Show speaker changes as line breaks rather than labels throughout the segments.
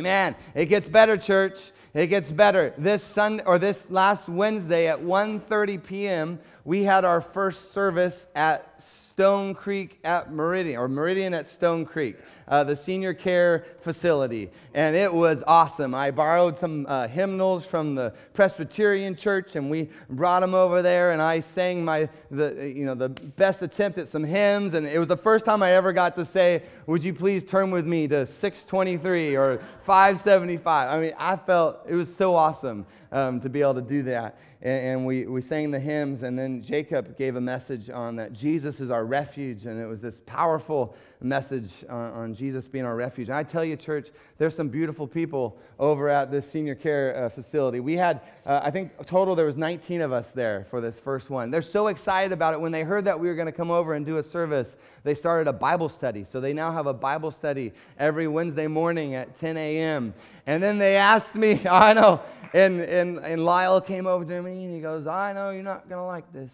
Man, it gets better, church. It gets better. This Sunday or this last Wednesday at 1:30 p.m., we had our first service at Stone Creek at Meridian, or Meridian at Stone Creek, uh, the senior care facility. And it was awesome. I borrowed some uh, hymnals from the Presbyterian church, and we brought them over there, and I sang my, the, you know, the best attempt at some hymns. And it was the first time I ever got to say, Would you please turn with me to 623 or 575? I mean, I felt it was so awesome um, to be able to do that and, we, we sang the hymns, and then Jacob gave a message on that Jesus is our refuge, and it was this powerful message on, on Jesus being our refuge. And I tell you, church, there's some beautiful people over at this senior care uh, facility. We had, uh, I think, total there was 19 of us there for this first one. They're so excited about it. When they heard that we were going to come over and do a service, they started a Bible study. So they now have a Bible study every Wednesday morning at 10 a.m. And then they asked me, I know, and, and, and Lyle came over to me and he goes, I know you're not going to like this,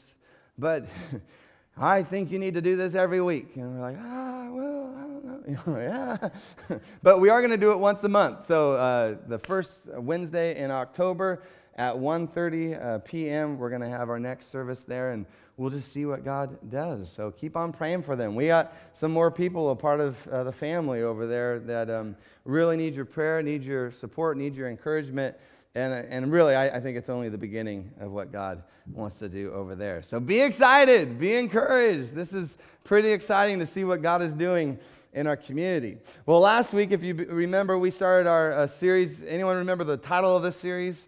but I think you need to do this every week. And we're like, ah, well, I don't know. Yeah. but we are going to do it once a month. So uh, the first Wednesday in October at 1.30 uh, p.m., we're going to have our next service there. And we'll just see what God does. So keep on praying for them. We got some more people, a part of uh, the family over there, that um, really need your prayer, need your support, need your encouragement. And, and really, I, I think it's only the beginning of what God wants to do over there. So be excited, be encouraged. This is pretty exciting to see what God is doing in our community. Well, last week, if you remember, we started our uh, series. Anyone remember the title of this series?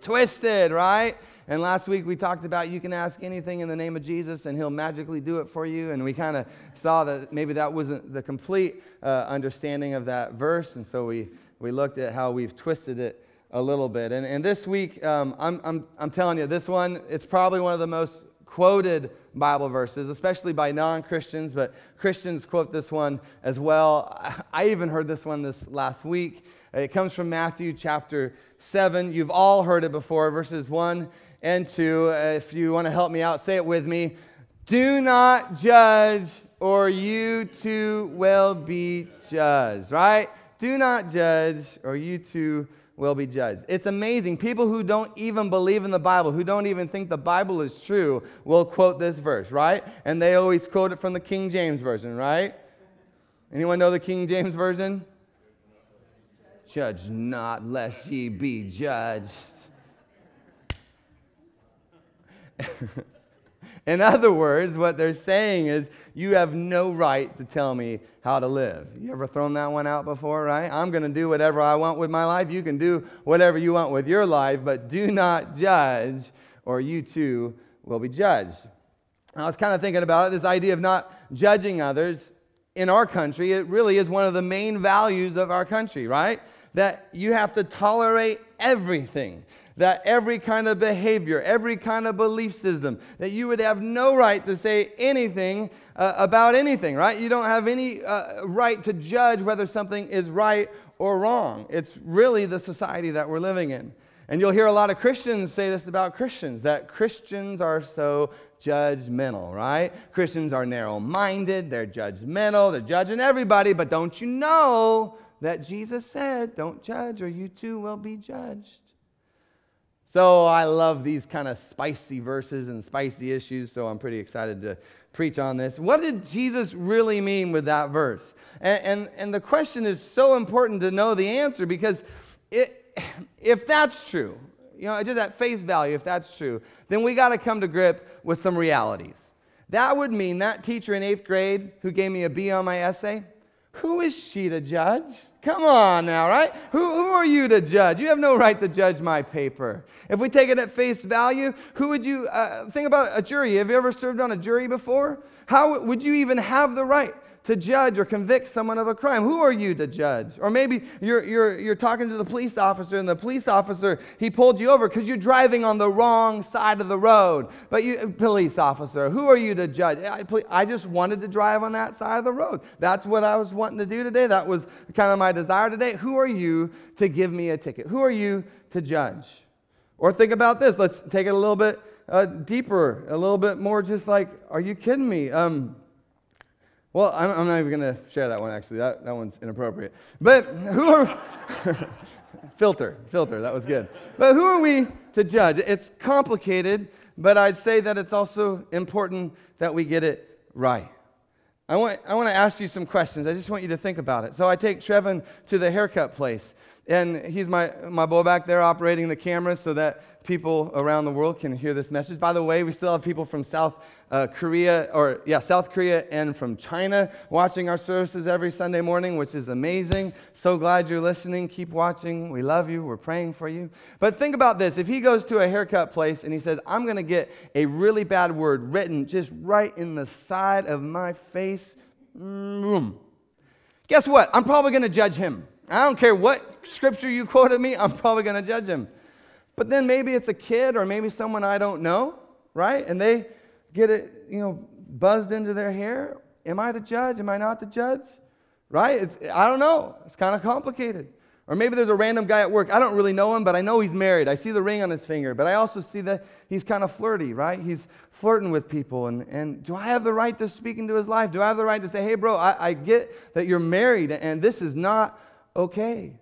Twisted, right? And last week we talked about you can ask anything in the name of Jesus and he'll magically do it for you. And we kind of saw that maybe that wasn't the complete uh, understanding of that verse. And so we, we looked at how we've twisted it a little bit. And, and this week, um, I'm, I'm, I'm telling you, this one, it's probably one of the most quoted Bible verses, especially by non Christians, but Christians quote this one as well. I even heard this one this last week. It comes from Matthew chapter 7. You've all heard it before, verses 1 and 2. If you want to help me out, say it with me. Do not judge, or you too will be judged, right? Do not judge, or you too will be judged. It's amazing. People who don't even believe in the Bible, who don't even think the Bible is true, will quote this verse, right? And they always quote it from the King James Version, right? Anyone know the King James Version? Judge not, lest ye be judged. In other words, what they're saying is, you have no right to tell me how to live. You ever thrown that one out before, right? I'm going to do whatever I want with my life. You can do whatever you want with your life, but do not judge, or you too will be judged. I was kind of thinking about it this idea of not judging others in our country. It really is one of the main values of our country, right? That you have to tolerate everything that every kind of behavior, every kind of belief system, that you would have no right to say anything uh, about anything, right? You don't have any uh, right to judge whether something is right or wrong. It's really the society that we're living in. And you'll hear a lot of Christians say this about Christians that Christians are so judgmental, right? Christians are narrow minded, they're judgmental, they're judging everybody, but don't you know that Jesus said, Don't judge, or you too will be judged? So I love these kind of spicy verses and spicy issues, so I'm pretty excited to preach on this. What did Jesus really mean with that verse? And, and, and the question is so important to know the answer because it, if that's true, you know, just at face value, if that's true, then we got to come to grip with some realities. That would mean that teacher in eighth grade who gave me a B on my essay, who is she to judge? Come on now, right? Who, who are you to judge? You have no right to judge my paper. If we take it at face value, who would you uh, think about a jury? Have you ever served on a jury before? How would you even have the right to judge or convict someone of a crime. Who are you to judge? Or maybe you're, you're, you're talking to the police officer, and the police officer, he pulled you over because you're driving on the wrong side of the road. But you, police officer, who are you to judge? I, I just wanted to drive on that side of the road. That's what I was wanting to do today. That was kind of my desire today. Who are you to give me a ticket? Who are you to judge? Or think about this. Let's take it a little bit uh, deeper, a little bit more just like, are you kidding me? Um, Well, I'm, I'm not even going to share that one, actually. That, that one's inappropriate. But who are. filter, filter, that was good. But who are we to judge? It's complicated, but I'd say that it's also important that we get it right. I want, I want to ask you some questions. I just want you to think about it. So I take Trevin to the haircut place, and he's my, my boy back there operating the camera so that people around the world can hear this message. By the way, we still have people from South uh, Korea, or yeah, South Korea and from China watching our services every Sunday morning, which is amazing. So glad you're listening. Keep watching. We love you. We're praying for you. But think about this if he goes to a haircut place and he says, I'm going to get a really bad word written just right in the side of my face, mm, guess what? I'm probably going to judge him. I don't care what scripture you quote quoted me, I'm probably going to judge him. But then maybe it's a kid or maybe someone I don't know, right? And they get it, you know, buzzed into their hair. Am I the judge? Am I not the judge? Right? It's, I don't know. It's kind of complicated. Or maybe there's a random guy at work. I don't really know him, but I know he's married. I see the ring on his finger, but I also see that he's kind of flirty, right? He's flirting with people. And, and do I have the right to speak into his life? Do I have the right to say, hey, bro, I, I get that you're married and this is not okay?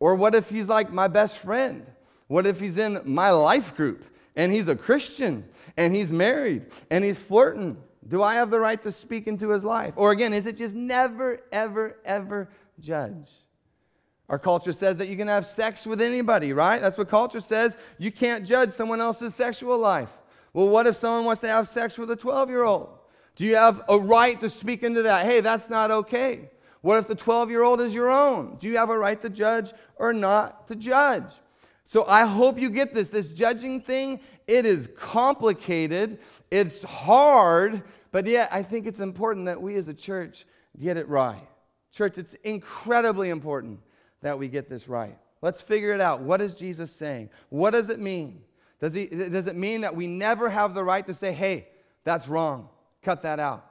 Or what if he's like my best friend? What if he's in my life group and he's a Christian and he's married and he's flirting? Do I have the right to speak into his life? Or again, is it just never, ever, ever judge? Our culture says that you can have sex with anybody, right? That's what culture says. You can't judge someone else's sexual life. Well, what if someone wants to have sex with a 12 year old? Do you have a right to speak into that? Hey, that's not okay. What if the 12 year old is your own? Do you have a right to judge or not to judge? So I hope you get this. This judging thing, it is complicated, it's hard, but yet I think it's important that we as a church get it right. Church, it's incredibly important that we get this right. Let's figure it out. What is Jesus saying? What does it mean? Does, he, does it mean that we never have the right to say, hey, that's wrong, cut that out?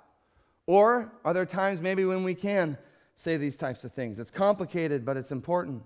Or are there times maybe when we can say these types of things? It's complicated, but it's important.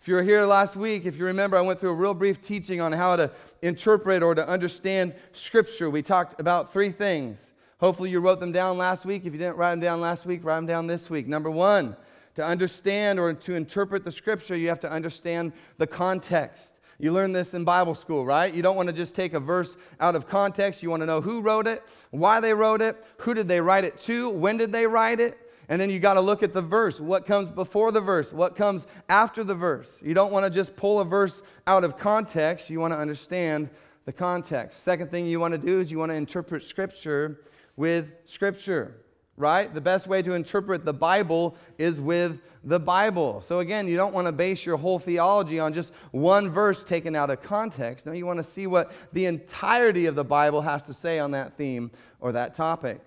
If you were here last week, if you remember, I went through a real brief teaching on how to interpret or to understand Scripture. We talked about three things. Hopefully, you wrote them down last week. If you didn't write them down last week, write them down this week. Number one, to understand or to interpret the Scripture, you have to understand the context. You learn this in Bible school, right? You don't want to just take a verse out of context. You want to know who wrote it, why they wrote it, who did they write it to, when did they write it, and then you got to look at the verse. What comes before the verse? What comes after the verse? You don't want to just pull a verse out of context. You want to understand the context. Second thing you want to do is you want to interpret Scripture with Scripture, right? The best way to interpret the Bible is with the Bible. So again, you don't want to base your whole theology on just one verse taken out of context. No, you want to see what the entirety of the Bible has to say on that theme or that topic.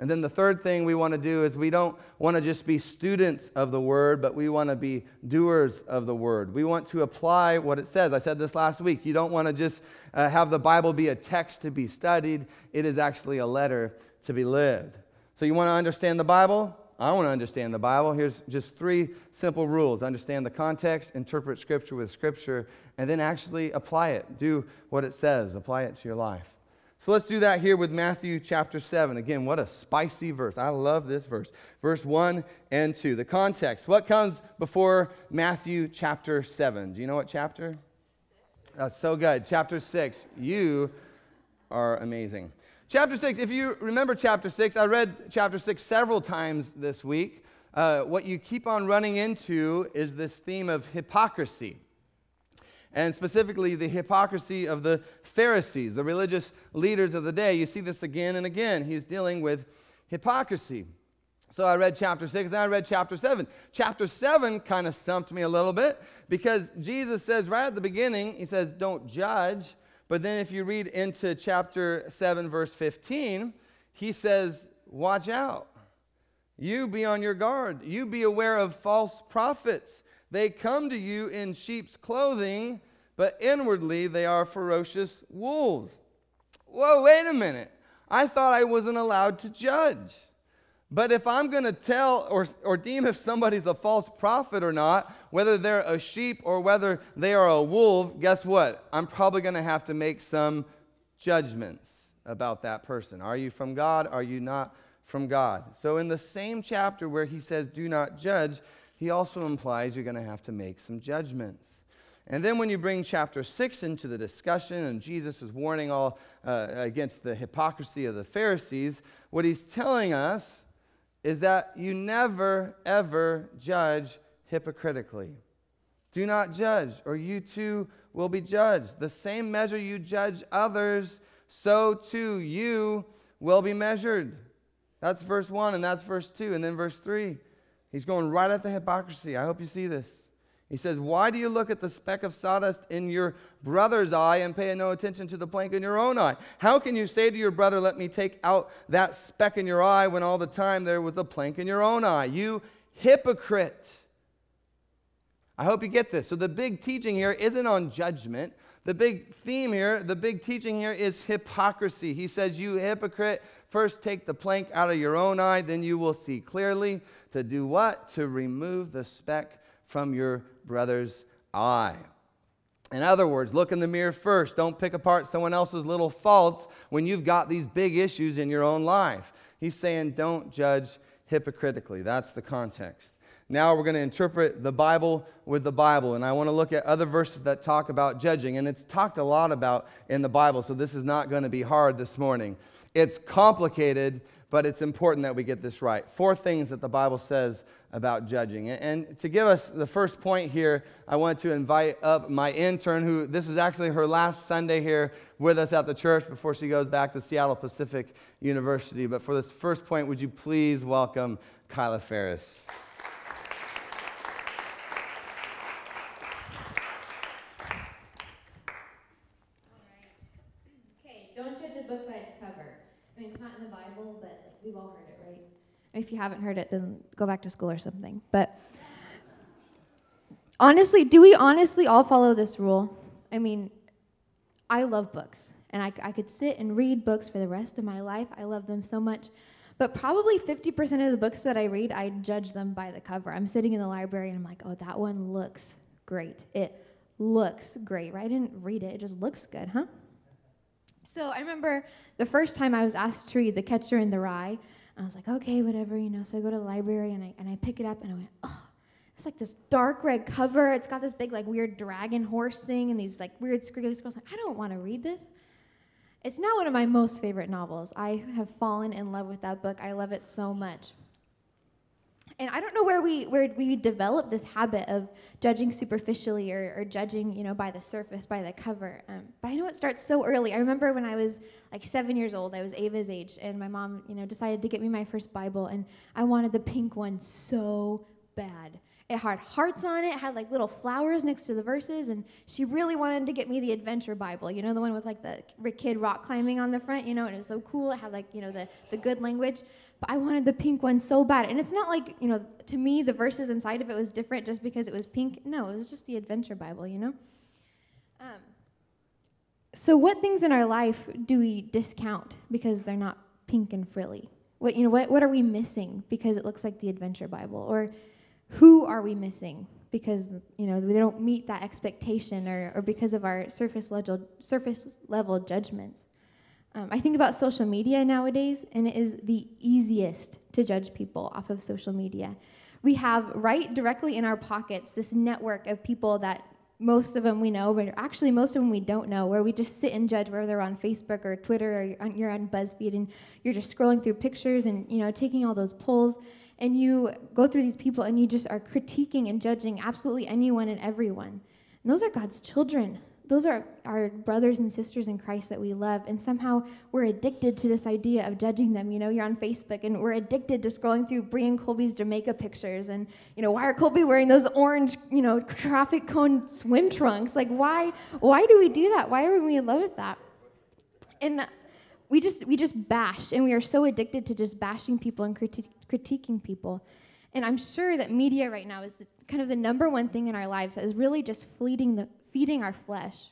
And then the third thing we want to do is we don't want to just be students of the word, but we want to be doers of the word. We want to apply what it says. I said this last week. You don't want to just uh, have the Bible be a text to be studied, it is actually a letter to be lived. So you want to understand the Bible? I want to understand the Bible. Here's just three simple rules understand the context, interpret Scripture with Scripture, and then actually apply it. Do what it says, apply it to your life. So let's do that here with Matthew chapter 7. Again, what a spicy verse. I love this verse. Verse 1 and 2. The context. What comes before Matthew chapter 7? Do you know what chapter? That's so good. Chapter 6. You are amazing. Chapter 6, if you remember chapter 6, I read chapter 6 several times this week. Uh, what you keep on running into is this theme of hypocrisy and specifically the hypocrisy of the Pharisees, the religious leaders of the day. You see this again and again. He's dealing with hypocrisy. So I read chapter 6, then I read chapter 7. Chapter 7 kind of stumped me a little bit because Jesus says right at the beginning, He says, Don't judge. But then if you read into chapter 7, verse 15, He says, Watch out. You be on your guard. You be aware of false prophets they come to you in sheep's clothing, but inwardly they are ferocious wolves. Whoa, wait a minute. I thought I wasn't allowed to judge. But if I'm going to tell or, or deem if somebody's a false prophet or not, whether they're a sheep or whether they are a wolf, guess what? I'm probably going to have to make some judgments about that person. Are you from God? Are you not from God. So, in the same chapter where he says, do not judge, he also implies you're going to have to make some judgments. And then, when you bring chapter 6 into the discussion, and Jesus is warning all uh, against the hypocrisy of the Pharisees, what he's telling us is that you never, ever judge hypocritically. Do not judge, or you too will be judged. The same measure you judge others, so too you will be measured. That's verse 1, and that's verse 2. And then verse 3, he's going right at the hypocrisy. I hope you see this. He says, Why do you look at the speck of sawdust in your brother's eye and pay no attention to the plank in your own eye? How can you say to your brother, Let me take out that speck in your eye, when all the time there was a plank in your own eye? You hypocrite. I hope you get this. So, the big teaching here isn't on judgment. The big theme here, the big teaching here is hypocrisy. He says, You hypocrite, first take the plank out of your own eye, then you will see clearly. To do what? To remove the speck from your brother's eye. In other words, look in the mirror first. Don't pick apart someone else's little faults when you've got these big issues in your own life. He's saying, Don't judge hypocritically. That's the context. Now we're going to interpret the Bible with the Bible. And I want to look at other verses that talk about judging. And it's talked a lot about in the Bible, so this is not going to be hard this morning. It's complicated, but it's important that we get this right. Four things that the Bible says about judging. And to give us the first point here, I want to invite up my intern, who this is actually her last Sunday here with us at the church before she goes back to Seattle Pacific University. But for this first point, would you please welcome Kyla Ferris?
we've all heard it, right? If you haven't heard it, then go back to school or something. But honestly, do we honestly all follow this rule? I mean, I love books, and I, I could sit and read books for the rest of my life. I love them so much. But probably 50% of the books that I read, I judge them by the cover. I'm sitting in the library and I'm like, oh, that one looks great. It looks great, right? I didn't read it, it just looks good, huh? So I remember the first time I was asked to read The Catcher in the Rye. I was like, okay, whatever, you know. So I go to the library and I, and I pick it up and I went, oh, it's like this dark red cover. It's got this big, like, weird dragon horse thing and these, like, weird squiggly squirrels. I don't want to read this. It's now one of my most favorite novels. I have fallen in love with that book. I love it so much and I don't know where we where we develop this habit of judging superficially or, or judging, you know, by the surface, by the cover. Um, but I know it starts so early. I remember when I was like seven years old, I was Ava's age, and my mom, you know, decided to get me my first Bible, and I wanted the pink one so bad. It had hearts on it, had like little flowers next to the verses, and she really wanted to get me the adventure Bible. You know, the one with like the kid rock climbing on the front, you know, and it was so cool. It had like, you know, the, the good language but I wanted the pink one so bad. And it's not like, you know, to me, the verses inside of it was different just because it was pink. No, it was just the adventure Bible, you know? Um, so, what things in our life do we discount because they're not pink and frilly? What, you know, what, what are we missing because it looks like the adventure Bible? Or who are we missing because, you know, they don't meet that expectation or, or because of our surface level, surface level judgments? Um, I think about social media nowadays, and it is the easiest to judge people off of social media. We have right directly in our pockets this network of people that most of them we know, but actually most of them we don't know, where we just sit and judge whether they're on Facebook or Twitter or you're on, you're on BuzzFeed and you're just scrolling through pictures and you know taking all those polls and you go through these people and you just are critiquing and judging absolutely anyone and everyone. And those are God's children those are our brothers and sisters in Christ that we love. And somehow we're addicted to this idea of judging them. You know, you're on Facebook and we're addicted to scrolling through Brian Colby's Jamaica pictures. And, you know, why are Colby wearing those orange, you know, traffic cone swim trunks? Like, why, why do we do that? Why are we in love with that? And we just, we just bash. And we are so addicted to just bashing people and criti- critiquing people. And I'm sure that media right now is the, kind of the number one thing in our lives that is really just fleeting the, feeding our flesh.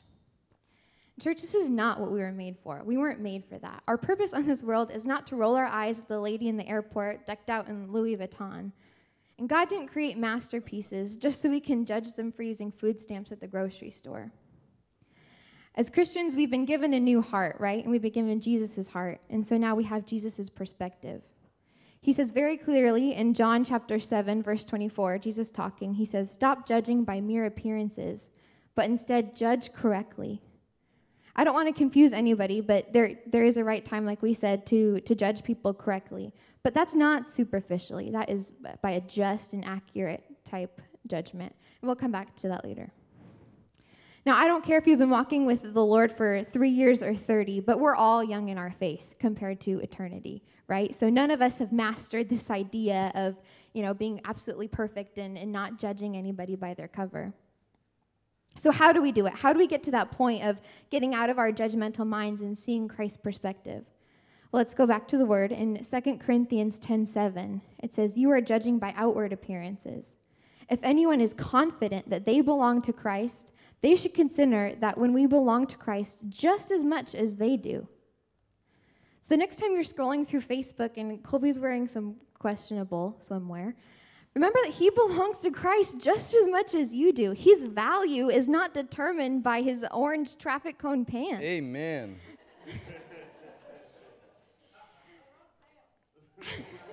Church, this is not what we were made for. We weren't made for that. Our purpose on this world is not to roll our eyes at the lady in the airport decked out in Louis Vuitton. And God didn't create masterpieces just so we can judge them for using food stamps at the grocery store. As Christians, we've been given a new heart, right? And we've been given Jesus' heart. And so now we have Jesus' perspective. He says very clearly in John chapter 7, verse 24, Jesus talking, he says, Stop judging by mere appearances, but instead judge correctly. I don't want to confuse anybody, but there, there is a right time, like we said, to, to judge people correctly. But that's not superficially, that is by a just and accurate type judgment. And we'll come back to that later. Now, I don't care if you've been walking with the Lord for three years or 30, but we're all young in our faith compared to eternity, right? So none of us have mastered this idea of, you know, being absolutely perfect and, and not judging anybody by their cover. So, how do we do it? How do we get to that point of getting out of our judgmental minds and seeing Christ's perspective? Well, let's go back to the word. In 2 Corinthians 10 7, it says, You are judging by outward appearances. If anyone is confident that they belong to Christ, they should consider that when we belong to Christ just as much as they do. So the next time you're scrolling through Facebook and Colby's wearing some questionable swimwear, Remember that he belongs to Christ just as much as you do. His value is not determined by his orange traffic cone pants.
Amen.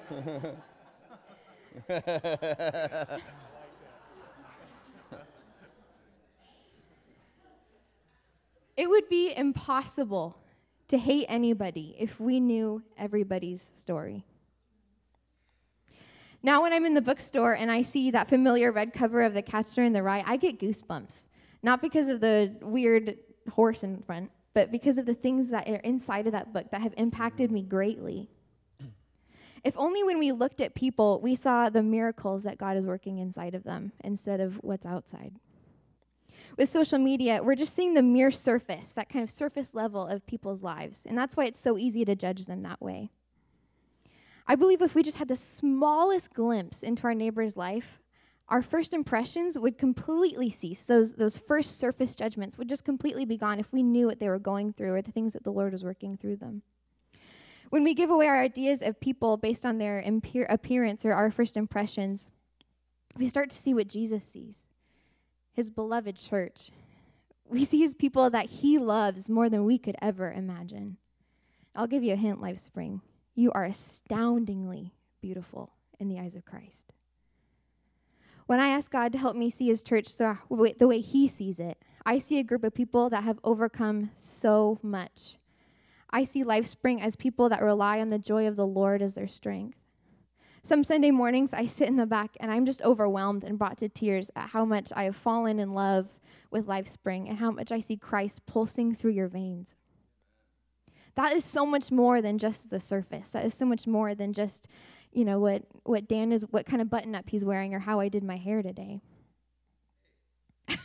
it would be impossible to hate anybody if we knew everybody's story. Now, when I'm in the bookstore and I see that familiar red cover of The Catcher in the Rye, I get goosebumps. Not because of the weird horse in front, but because of the things that are inside of that book that have impacted me greatly. If only when we looked at people, we saw the miracles that God is working inside of them instead of what's outside. With social media, we're just seeing the mere surface, that kind of surface level of people's lives. And that's why it's so easy to judge them that way. I believe if we just had the smallest glimpse into our neighbor's life, our first impressions would completely cease. Those, those first surface judgments would just completely be gone if we knew what they were going through or the things that the Lord was working through them. When we give away our ideas of people based on their appearance or our first impressions, we start to see what Jesus sees his beloved church. We see his people that he loves more than we could ever imagine. I'll give you a hint, Life Spring. You are astoundingly beautiful in the eyes of Christ. When I ask God to help me see his church so the way he sees it, I see a group of people that have overcome so much. I see LifeSpring as people that rely on the joy of the Lord as their strength. Some Sunday mornings, I sit in the back and I'm just overwhelmed and brought to tears at how much I have fallen in love with LifeSpring and how much I see Christ pulsing through your veins. That is so much more than just the surface. That is so much more than just, you know, what, what Dan is, what kind of button up he's wearing or how I did my hair today.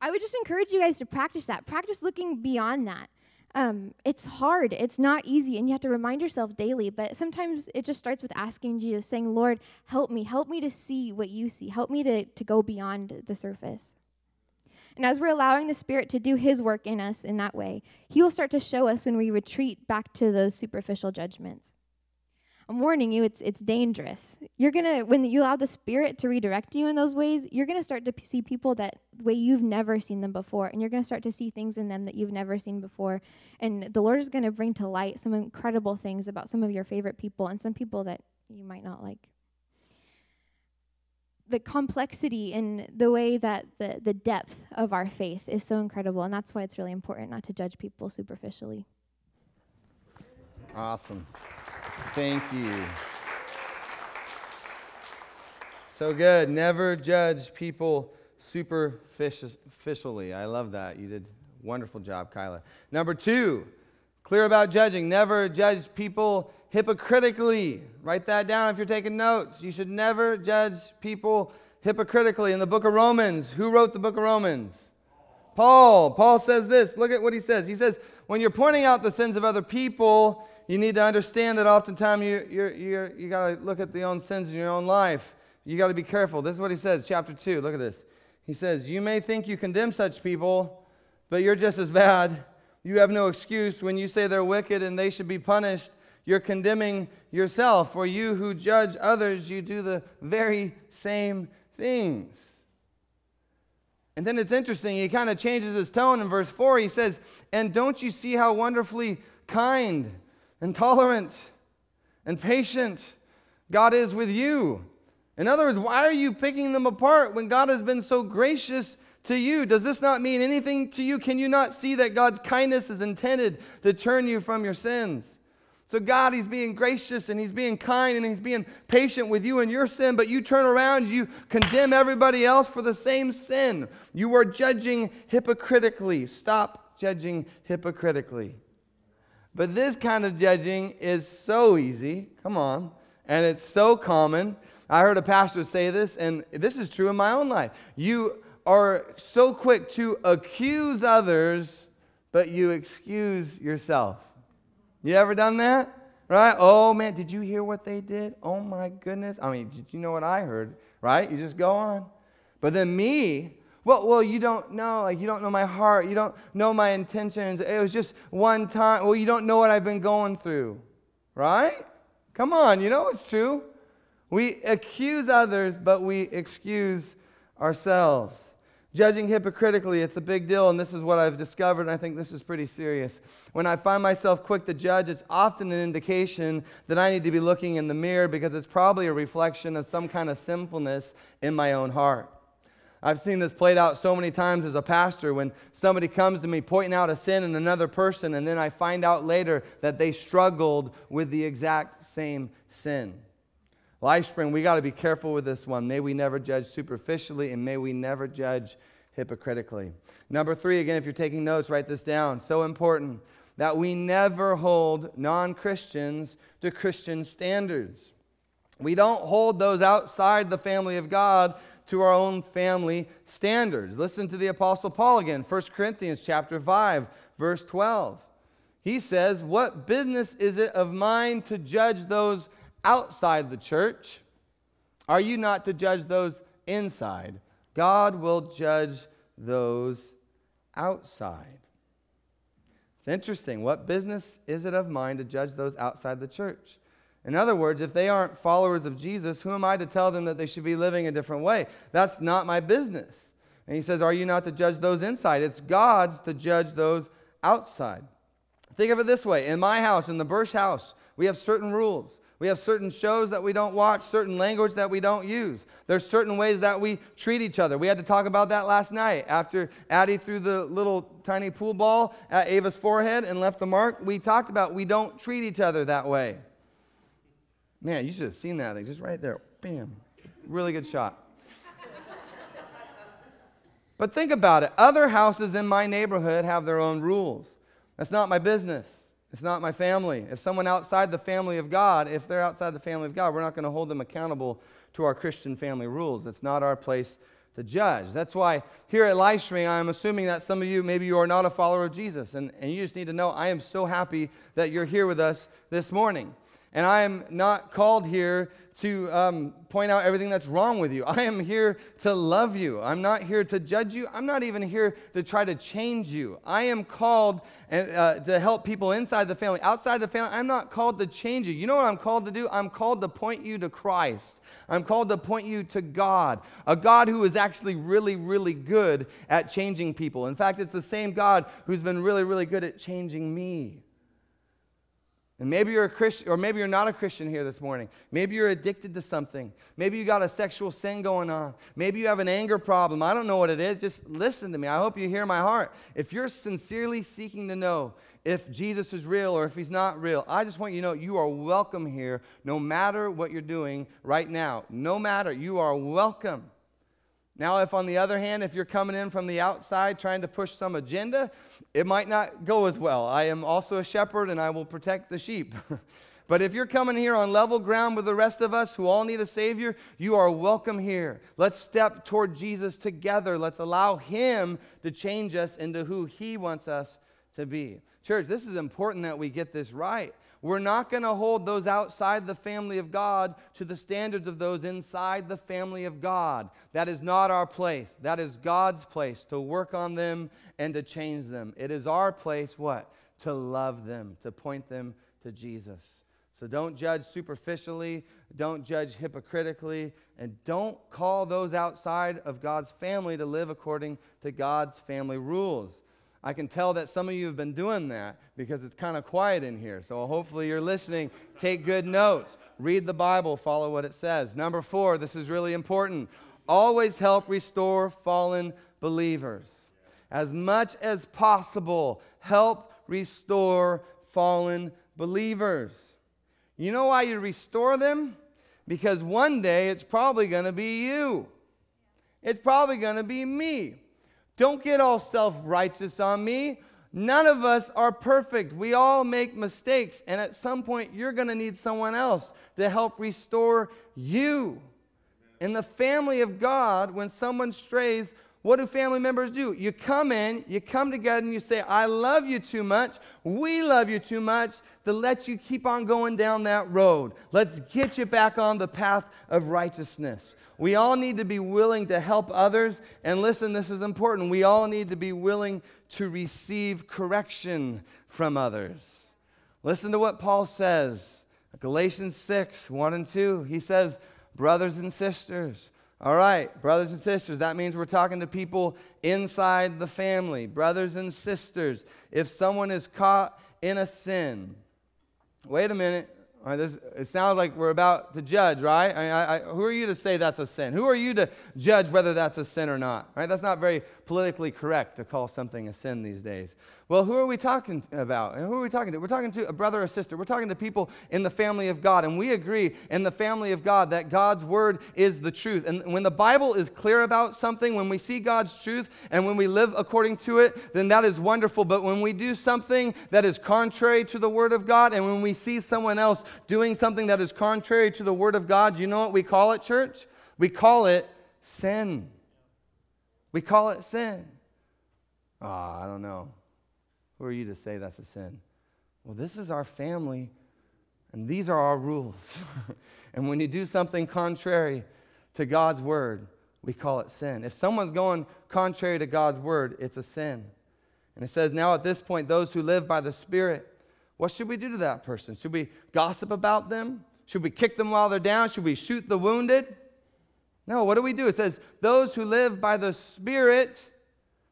I would just encourage you guys to practice that. Practice looking beyond that. Um, it's hard, it's not easy, and you have to remind yourself daily. But sometimes it just starts with asking Jesus, saying, Lord, help me, help me to see what you see, help me to, to go beyond the surface. And as we're allowing the Spirit to do His work in us in that way, He will start to show us when we retreat back to those superficial judgments. I'm warning you, it's, it's dangerous. You're going to, when you allow the Spirit to redirect you in those ways, you're going to start to see people that way you've never seen them before. And you're going to start to see things in them that you've never seen before. And the Lord is going to bring to light some incredible things about some of your favorite people and some people that you might not like the complexity and the way that the, the depth of our faith is so incredible. And that's why it's really important not to judge people superficially.
Awesome. Thank you. So good. Never judge people superficially. I love that. You did wonderful job, Kyla. Number two, clear about judging. Never judge people hypocritically. Write that down if you're taking notes. You should never judge people hypocritically. In the book of Romans, who wrote the book of Romans? Paul. Paul says this. Look at what he says. He says, when you're pointing out the sins of other people, you need to understand that oftentimes you, you're, you're, you got to look at the own sins in your own life. You got to be careful. This is what he says, chapter 2. Look at this. He says, You may think you condemn such people, but you're just as bad. You have no excuse when you say they're wicked and they should be punished you're condemning yourself. For you who judge others, you do the very same things. And then it's interesting, he kind of changes his tone in verse 4. He says, And don't you see how wonderfully kind and tolerant and patient God is with you. In other words, why are you picking them apart when God has been so gracious to you? Does this not mean anything to you? Can you not see that God's kindness is intended to turn you from your sins? So, God, He's being gracious and He's being kind and He's being patient with you and your sin, but you turn around, you condemn everybody else for the same sin. You are judging hypocritically. Stop judging hypocritically. But this kind of judging is so easy. Come on. And it's so common. I heard a pastor say this, and this is true in my own life. You are so quick to accuse others, but you excuse yourself. You ever done that? Right? Oh man, did you hear what they did? Oh my goodness. I mean, did you know what I heard? Right? You just go on. But then me, well, well, you don't know. Like you don't know my heart. You don't know my intentions. It was just one time. Well, you don't know what I've been going through. Right? Come on, you know it's true. We accuse others, but we excuse ourselves. Judging hypocritically, it's a big deal, and this is what I've discovered, and I think this is pretty serious. When I find myself quick to judge, it's often an indication that I need to be looking in the mirror because it's probably a reflection of some kind of sinfulness in my own heart. I've seen this played out so many times as a pastor when somebody comes to me pointing out a sin in another person, and then I find out later that they struggled with the exact same sin. LifeSpring, we got to be careful with this one. May we never judge superficially and may we never judge hypocritically. Number three, again, if you're taking notes, write this down. So important that we never hold non Christians to Christian standards. We don't hold those outside the family of God to our own family standards. Listen to the apostle Paul again, 1 Corinthians chapter 5, verse 12. He says, "What business is it of mine to judge those outside the church, are you not to judge those inside? God will judge those outside. It's interesting. What business is it of mine to judge those outside the church? In other words, if they aren't followers of Jesus, who am I to tell them that they should be living a different way? That's not my business. And he says, Are you not to judge those inside? It's God's to judge those outside. Think of it this way In my house, in the Bursch house, we have certain rules. We have certain shows that we don't watch, certain language that we don't use. There's certain ways that we treat each other. We had to talk about that last night. After Addie threw the little tiny pool ball at Ava's forehead and left the mark, we talked about we don't treat each other that way. Man, you should have seen that thing just right there. Bam. Really good shot. but think about it. Other houses in my neighborhood have their own rules. That's not my business. It's not my family. If someone outside the family of God, if they're outside the family of God, we're not going to hold them accountable to our Christian family rules. It's not our place to judge. That's why here at LifeSpring, I'm assuming that some of you, maybe you are not a follower of Jesus, and, and you just need to know I am so happy that you're here with us this morning. And I am not called here to um, point out everything that's wrong with you. I am here to love you. I'm not here to judge you. I'm not even here to try to change you. I am called uh, to help people inside the family. Outside the family, I'm not called to change you. You know what I'm called to do? I'm called to point you to Christ. I'm called to point you to God, a God who is actually really, really good at changing people. In fact, it's the same God who's been really, really good at changing me. And maybe you're a Christian, or maybe you're not a Christian here this morning. Maybe you're addicted to something. Maybe you got a sexual sin going on. Maybe you have an anger problem. I don't know what it is. Just listen to me. I hope you hear my heart. If you're sincerely seeking to know if Jesus is real or if he's not real, I just want you to know you are welcome here no matter what you're doing right now. No matter, you are welcome. Now, if on the other hand, if you're coming in from the outside trying to push some agenda, it might not go as well. I am also a shepherd and I will protect the sheep. but if you're coming here on level ground with the rest of us who all need a Savior, you are welcome here. Let's step toward Jesus together. Let's allow Him to change us into who He wants us to be. Church, this is important that we get this right. We're not going to hold those outside the family of God to the standards of those inside the family of God. That is not our place. That is God's place to work on them and to change them. It is our place, what? To love them, to point them to Jesus. So don't judge superficially, don't judge hypocritically, and don't call those outside of God's family to live according to God's family rules. I can tell that some of you have been doing that because it's kind of quiet in here. So hopefully you're listening. Take good notes. Read the Bible, follow what it says. Number four, this is really important. Always help restore fallen believers. As much as possible, help restore fallen believers. You know why you restore them? Because one day it's probably going to be you. It's probably going to be me. Don't get all self righteous on me. None of us are perfect. We all make mistakes. And at some point, you're going to need someone else to help restore you. In the family of God, when someone strays, what do family members do? You come in, you come together, and you say, I love you too much. We love you too much to let you keep on going down that road. Let's get you back on the path of righteousness. We all need to be willing to help others. And listen, this is important. We all need to be willing to receive correction from others. Listen to what Paul says. Galatians 6, 1 and 2. He says, Brothers and sisters, all right, brothers and sisters, that means we're talking to people inside the family. Brothers and sisters, if someone is caught in a sin, wait a minute, this, it sounds like we're about to judge, right? I, I, who are you to say that's a sin? Who are you to judge whether that's a sin or not? Right? That's not very politically correct to call something a sin these days. Well, who are we talking about? And who are we talking to? We're talking to a brother or sister. We're talking to people in the family of God. And we agree in the family of God that God's word is the truth. And when the Bible is clear about something, when we see God's truth and when we live according to it, then that is wonderful. But when we do something that is contrary to the word of God, and when we see someone else doing something that is contrary to the word of God, you know what we call it, church? We call it sin. We call it sin. Ah, oh, I don't know. Who are you to say that's a sin? Well, this is our family, and these are our rules. and when you do something contrary to God's word, we call it sin. If someone's going contrary to God's word, it's a sin. And it says, now at this point, those who live by the Spirit, what should we do to that person? Should we gossip about them? Should we kick them while they're down? Should we shoot the wounded? No, what do we do? It says, those who live by the Spirit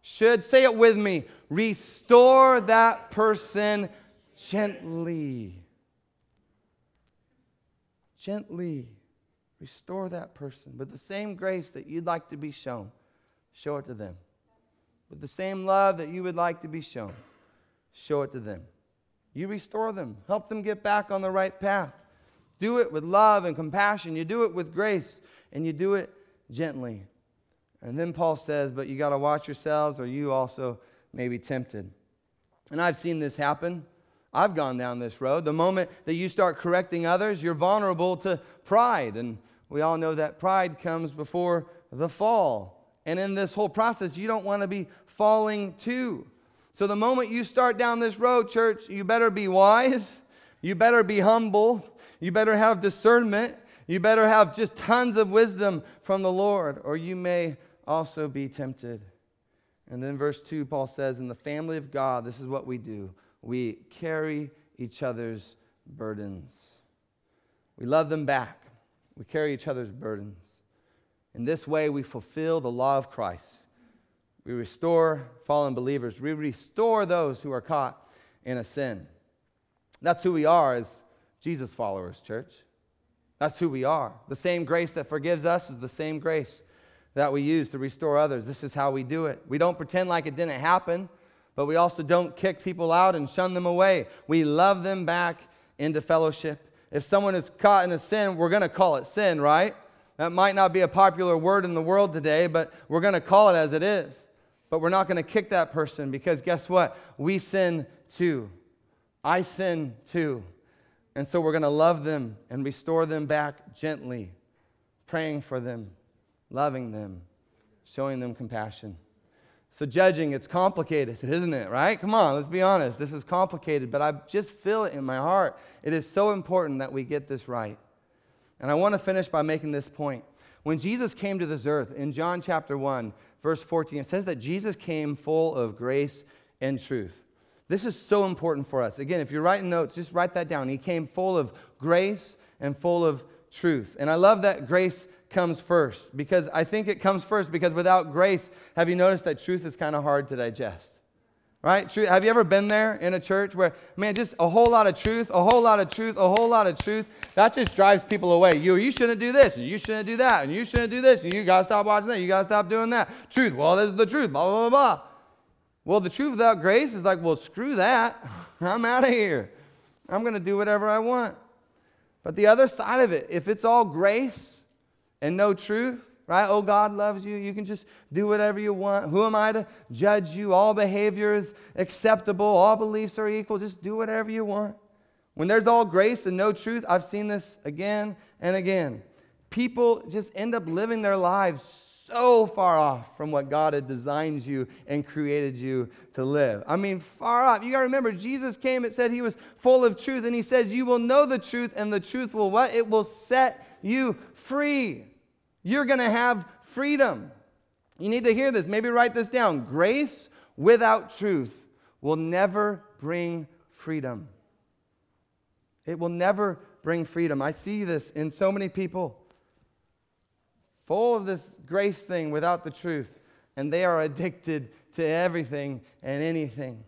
should, say it with me, restore that person gently. Gently. Restore that person with the same grace that you'd like to be shown. Show it to them. With the same love that you would like to be shown. Show it to them. You restore them. Help them get back on the right path. Do it with love and compassion. You do it with grace, and you do it gently. And then Paul says, But you got to watch yourselves, or you also may be tempted. And I've seen this happen. I've gone down this road. The moment that you start correcting others, you're vulnerable to pride. And we all know that pride comes before the fall. And in this whole process, you don't want to be falling too. So the moment you start down this road, church, you better be wise. You better be humble. You better have discernment. You better have just tons of wisdom from the Lord, or you may also be tempted. And then verse 2, Paul says, In the family of God, this is what we do we carry each other's burdens. We love them back. We carry each other's burdens. In this way, we fulfill the law of Christ. We restore fallen believers. We restore those who are caught in a sin. That's who we are as Jesus followers, church. That's who we are. The same grace that forgives us is the same grace that we use to restore others. This is how we do it. We don't pretend like it didn't happen, but we also don't kick people out and shun them away. We love them back into fellowship. If someone is caught in a sin, we're going to call it sin, right? That might not be a popular word in the world today, but we're going to call it as it is. But we're not going to kick that person because guess what? We sin too. I sin too. And so we're going to love them and restore them back gently, praying for them loving them, showing them compassion. So, judging, it's complicated, isn't it? Right? Come on, let's be honest. This is complicated, but I just feel it in my heart. It is so important that we get this right. And I want to finish by making this point. When Jesus came to this earth, in John chapter 1, verse 14, it says that Jesus came full of grace and truth. This is so important for us. Again, if you're writing notes, just write that down. He came full of grace and full of truth. And I love that grace comes first because I think it comes first because without grace, have you noticed that truth is kind of hard to digest? Right? Truth. Have you ever been there in a church where, man, just a whole lot of truth, a whole lot of truth, a whole lot of truth? That just drives people away. You, you shouldn't do this, and you shouldn't do that, and you shouldn't do this, and you got to stop watching that, you got to stop doing that. Truth. Well, this is the truth, blah, blah, blah, blah. Well, the truth without grace is like, well, screw that. I'm out of here. I'm going to do whatever I want. But the other side of it, if it's all grace and no truth, right? Oh, God loves you. You can just do whatever you want. Who am I to judge you? All behavior is acceptable. All beliefs are equal. Just do whatever you want. When there's all grace and no truth, I've seen this again and again. People just end up living their lives so far off from what God had designed you and created you to live. I mean, far off. You got to remember, Jesus came, it said he was full of truth, and he says, You will know the truth, and the truth will what? It will set you free. You're going to have freedom. You need to hear this. Maybe write this down. Grace without truth will never bring freedom. It will never bring freedom. I see this in so many people, full of this grace thing without the truth, and they are addicted to everything and anything.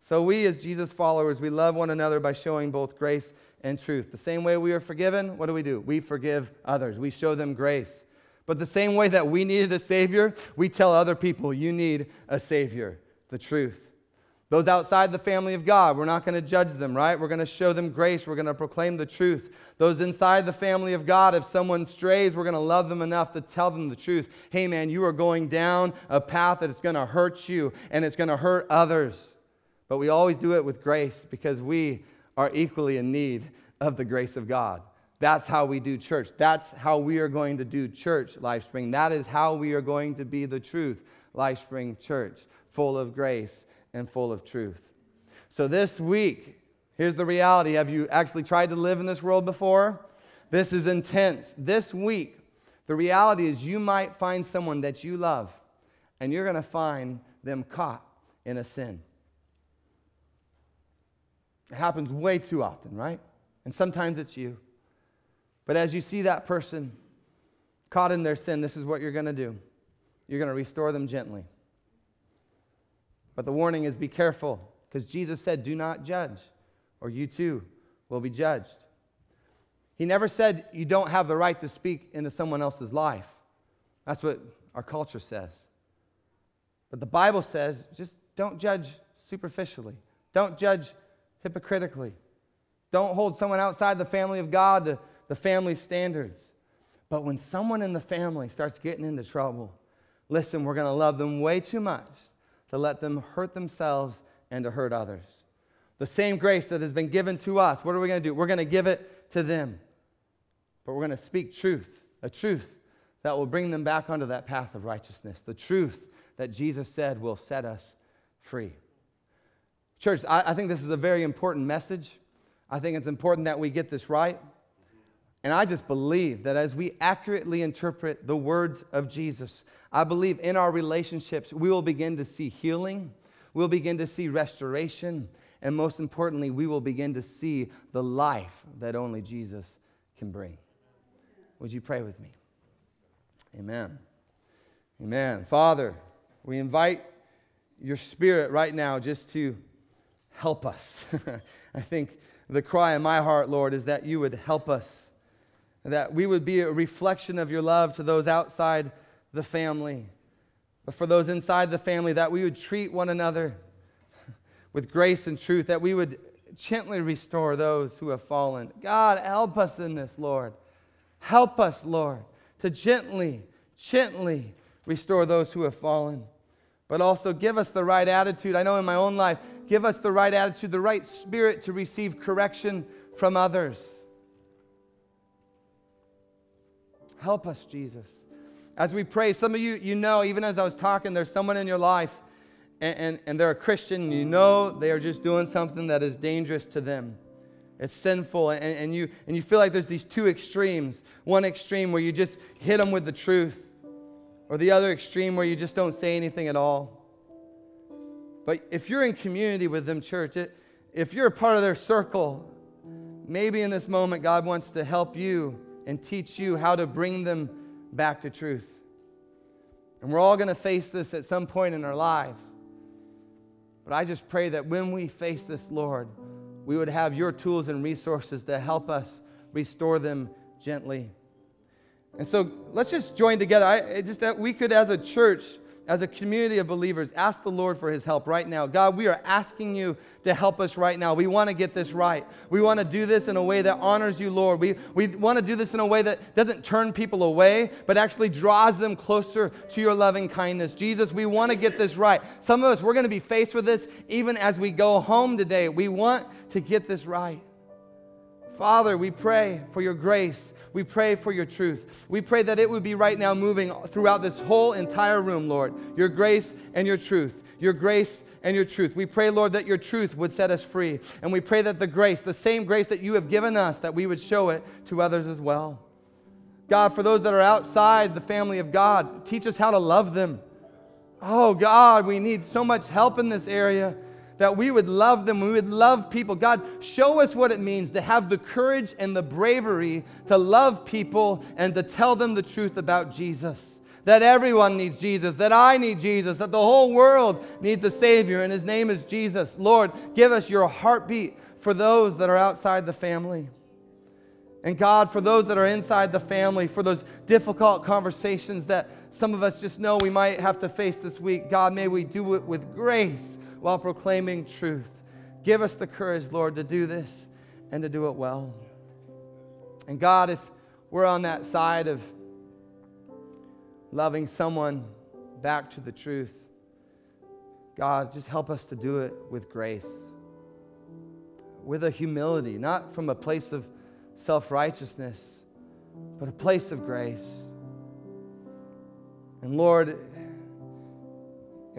So, we as Jesus followers, we love one another by showing both grace and truth. The same way we are forgiven, what do we do? We forgive others, we show them grace. But the same way that we needed a Savior, we tell other people, you need a Savior, the truth. Those outside the family of God, we're not going to judge them, right? We're going to show them grace. We're going to proclaim the truth. Those inside the family of God, if someone strays, we're going to love them enough to tell them the truth. Hey, man, you are going down a path that is going to hurt you and it's going to hurt others. But we always do it with grace because we are equally in need of the grace of God. That's how we do church. That's how we are going to do church, LifeSpring. That is how we are going to be the truth, LifeSpring Church, full of grace and full of truth. So this week, here's the reality. Have you actually tried to live in this world before? This is intense. This week, the reality is you might find someone that you love, and you're going to find them caught in a sin. It happens way too often, right? And sometimes it's you. But as you see that person caught in their sin, this is what you're going to do you're going to restore them gently. But the warning is be careful, because Jesus said, Do not judge, or you too will be judged. He never said you don't have the right to speak into someone else's life. That's what our culture says. But the Bible says just don't judge superficially, don't judge hypocritically, don't hold someone outside the family of God to the family standards. But when someone in the family starts getting into trouble, listen, we're going to love them way too much to let them hurt themselves and to hurt others. The same grace that has been given to us, what are we going to do? We're going to give it to them. But we're going to speak truth, a truth that will bring them back onto that path of righteousness, the truth that Jesus said will set us free. Church, I, I think this is a very important message. I think it's important that we get this right. And I just believe that as we accurately interpret the words of Jesus, I believe in our relationships, we will begin to see healing, we'll begin to see restoration, and most importantly, we will begin to see the life that only Jesus can bring. Would you pray with me? Amen. Amen. Father, we invite your spirit right now just to help us. I think the cry in my heart, Lord, is that you would help us that we would be a reflection of your love to those outside the family. But for those inside the family, that we would treat one another with grace and truth, that we would gently restore those who have fallen. God, help us in this, Lord. Help us, Lord, to gently, gently restore those who have fallen. But also give us the right attitude. I know in my own life, give us the right attitude, the right spirit to receive correction from others. Help us, Jesus. As we pray, some of you, you know, even as I was talking, there's someone in your life and, and, and they're a Christian, and you know they are just doing something that is dangerous to them. It's sinful, and, and, you, and you feel like there's these two extremes. One extreme where you just hit them with the truth, or the other extreme where you just don't say anything at all. But if you're in community with them, church, it, if you're a part of their circle, maybe in this moment God wants to help you and teach you how to bring them back to truth. And we're all going to face this at some point in our life. But I just pray that when we face this, Lord, we would have your tools and resources to help us restore them gently. And so let's just join together. I, just that we could, as a church, as a community of believers, ask the Lord for his help right now. God, we are asking you to help us right now. We want to get this right. We want to do this in a way that honors you, Lord. We, we want to do this in a way that doesn't turn people away, but actually draws them closer to your loving kindness. Jesus, we want to get this right. Some of us, we're going to be faced with this even as we go home today. We want to get this right. Father, we pray for your grace. We pray for your truth. We pray that it would be right now moving throughout this whole entire room, Lord. Your grace and your truth. Your grace and your truth. We pray, Lord, that your truth would set us free. And we pray that the grace, the same grace that you have given us, that we would show it to others as well. God, for those that are outside the family of God, teach us how to love them. Oh, God, we need so much help in this area that we would love them, we would love people. God, show us what it means to have the courage and the bravery to love people and to tell them the truth about Jesus. That everyone needs Jesus, that I need Jesus, that the whole world needs a Savior, and His name is Jesus. Lord, give us your heartbeat for those that are outside the family. And God, for those that are inside the family, for those difficult conversations that some of us just know we might have to face this week, God, may we do it with grace while proclaiming truth. Give us the courage, Lord, to do this and to do it well. And God, if we're on that side of loving someone back to the truth, God, just help us to do it with grace, with a humility, not from a place of self righteousness, but a place of grace. And Lord,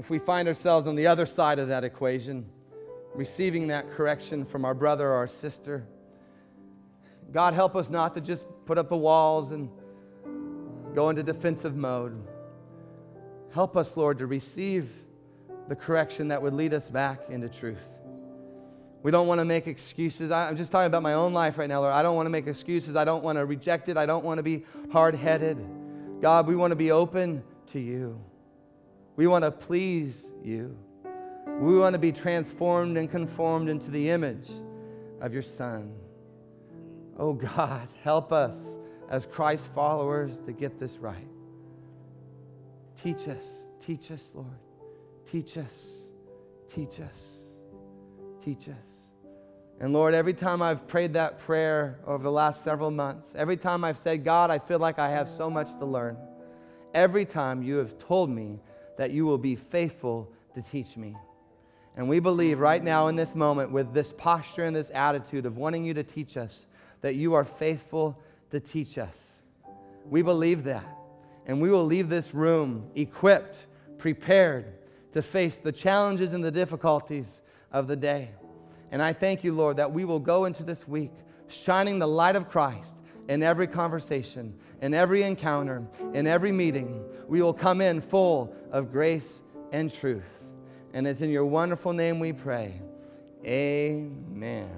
if we find ourselves on the other side of that equation, receiving that correction from our brother or our sister, God help us not to just put up the walls and go into defensive mode. Help us, Lord, to receive the correction that would lead us back into truth. We don't want to make excuses. I'm just talking about my own life right now, Lord. I don't want to make excuses. I don't want to reject it. I don't want to be hard headed. God, we want to be open to you. We want to please you. We want to be transformed and conformed into the image of your Son. Oh God, help us as Christ followers to get this right. Teach us, teach us, Lord. Teach us, teach us, teach us. And Lord, every time I've prayed that prayer over the last several months, every time I've said, God, I feel like I have so much to learn, every time you have told me that you will be faithful to teach me. And we believe right now in this moment, with this posture and this attitude of wanting you to teach us, that you are faithful to teach us. We believe that. And we will leave this room equipped, prepared to face the challenges and the difficulties of the day. And I thank you, Lord, that we will go into this week shining the light of Christ in every conversation, in every encounter, in every meeting. We will come in full of grace and truth. And it's in your wonderful name we pray. Amen.